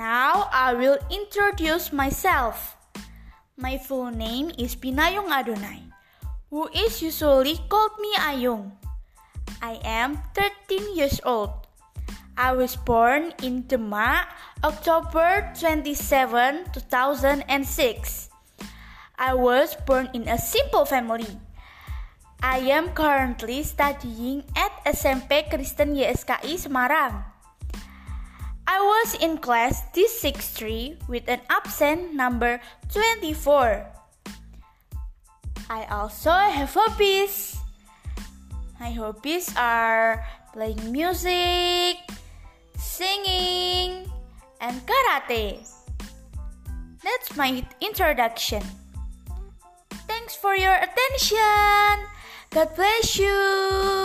I will introduce myself. My full name is Pinayong Adonai, who is usually called me Ayung. I am 13 years old. I was born in Demak, October 27, 2006. I was born in a simple family. I am currently studying at SMP Kristen YSKI Semarang. Was in class D63 with an absent number 24. I also have hobbies. My hobbies are playing music, singing, and karate. That's my introduction. Thanks for your attention. God bless you.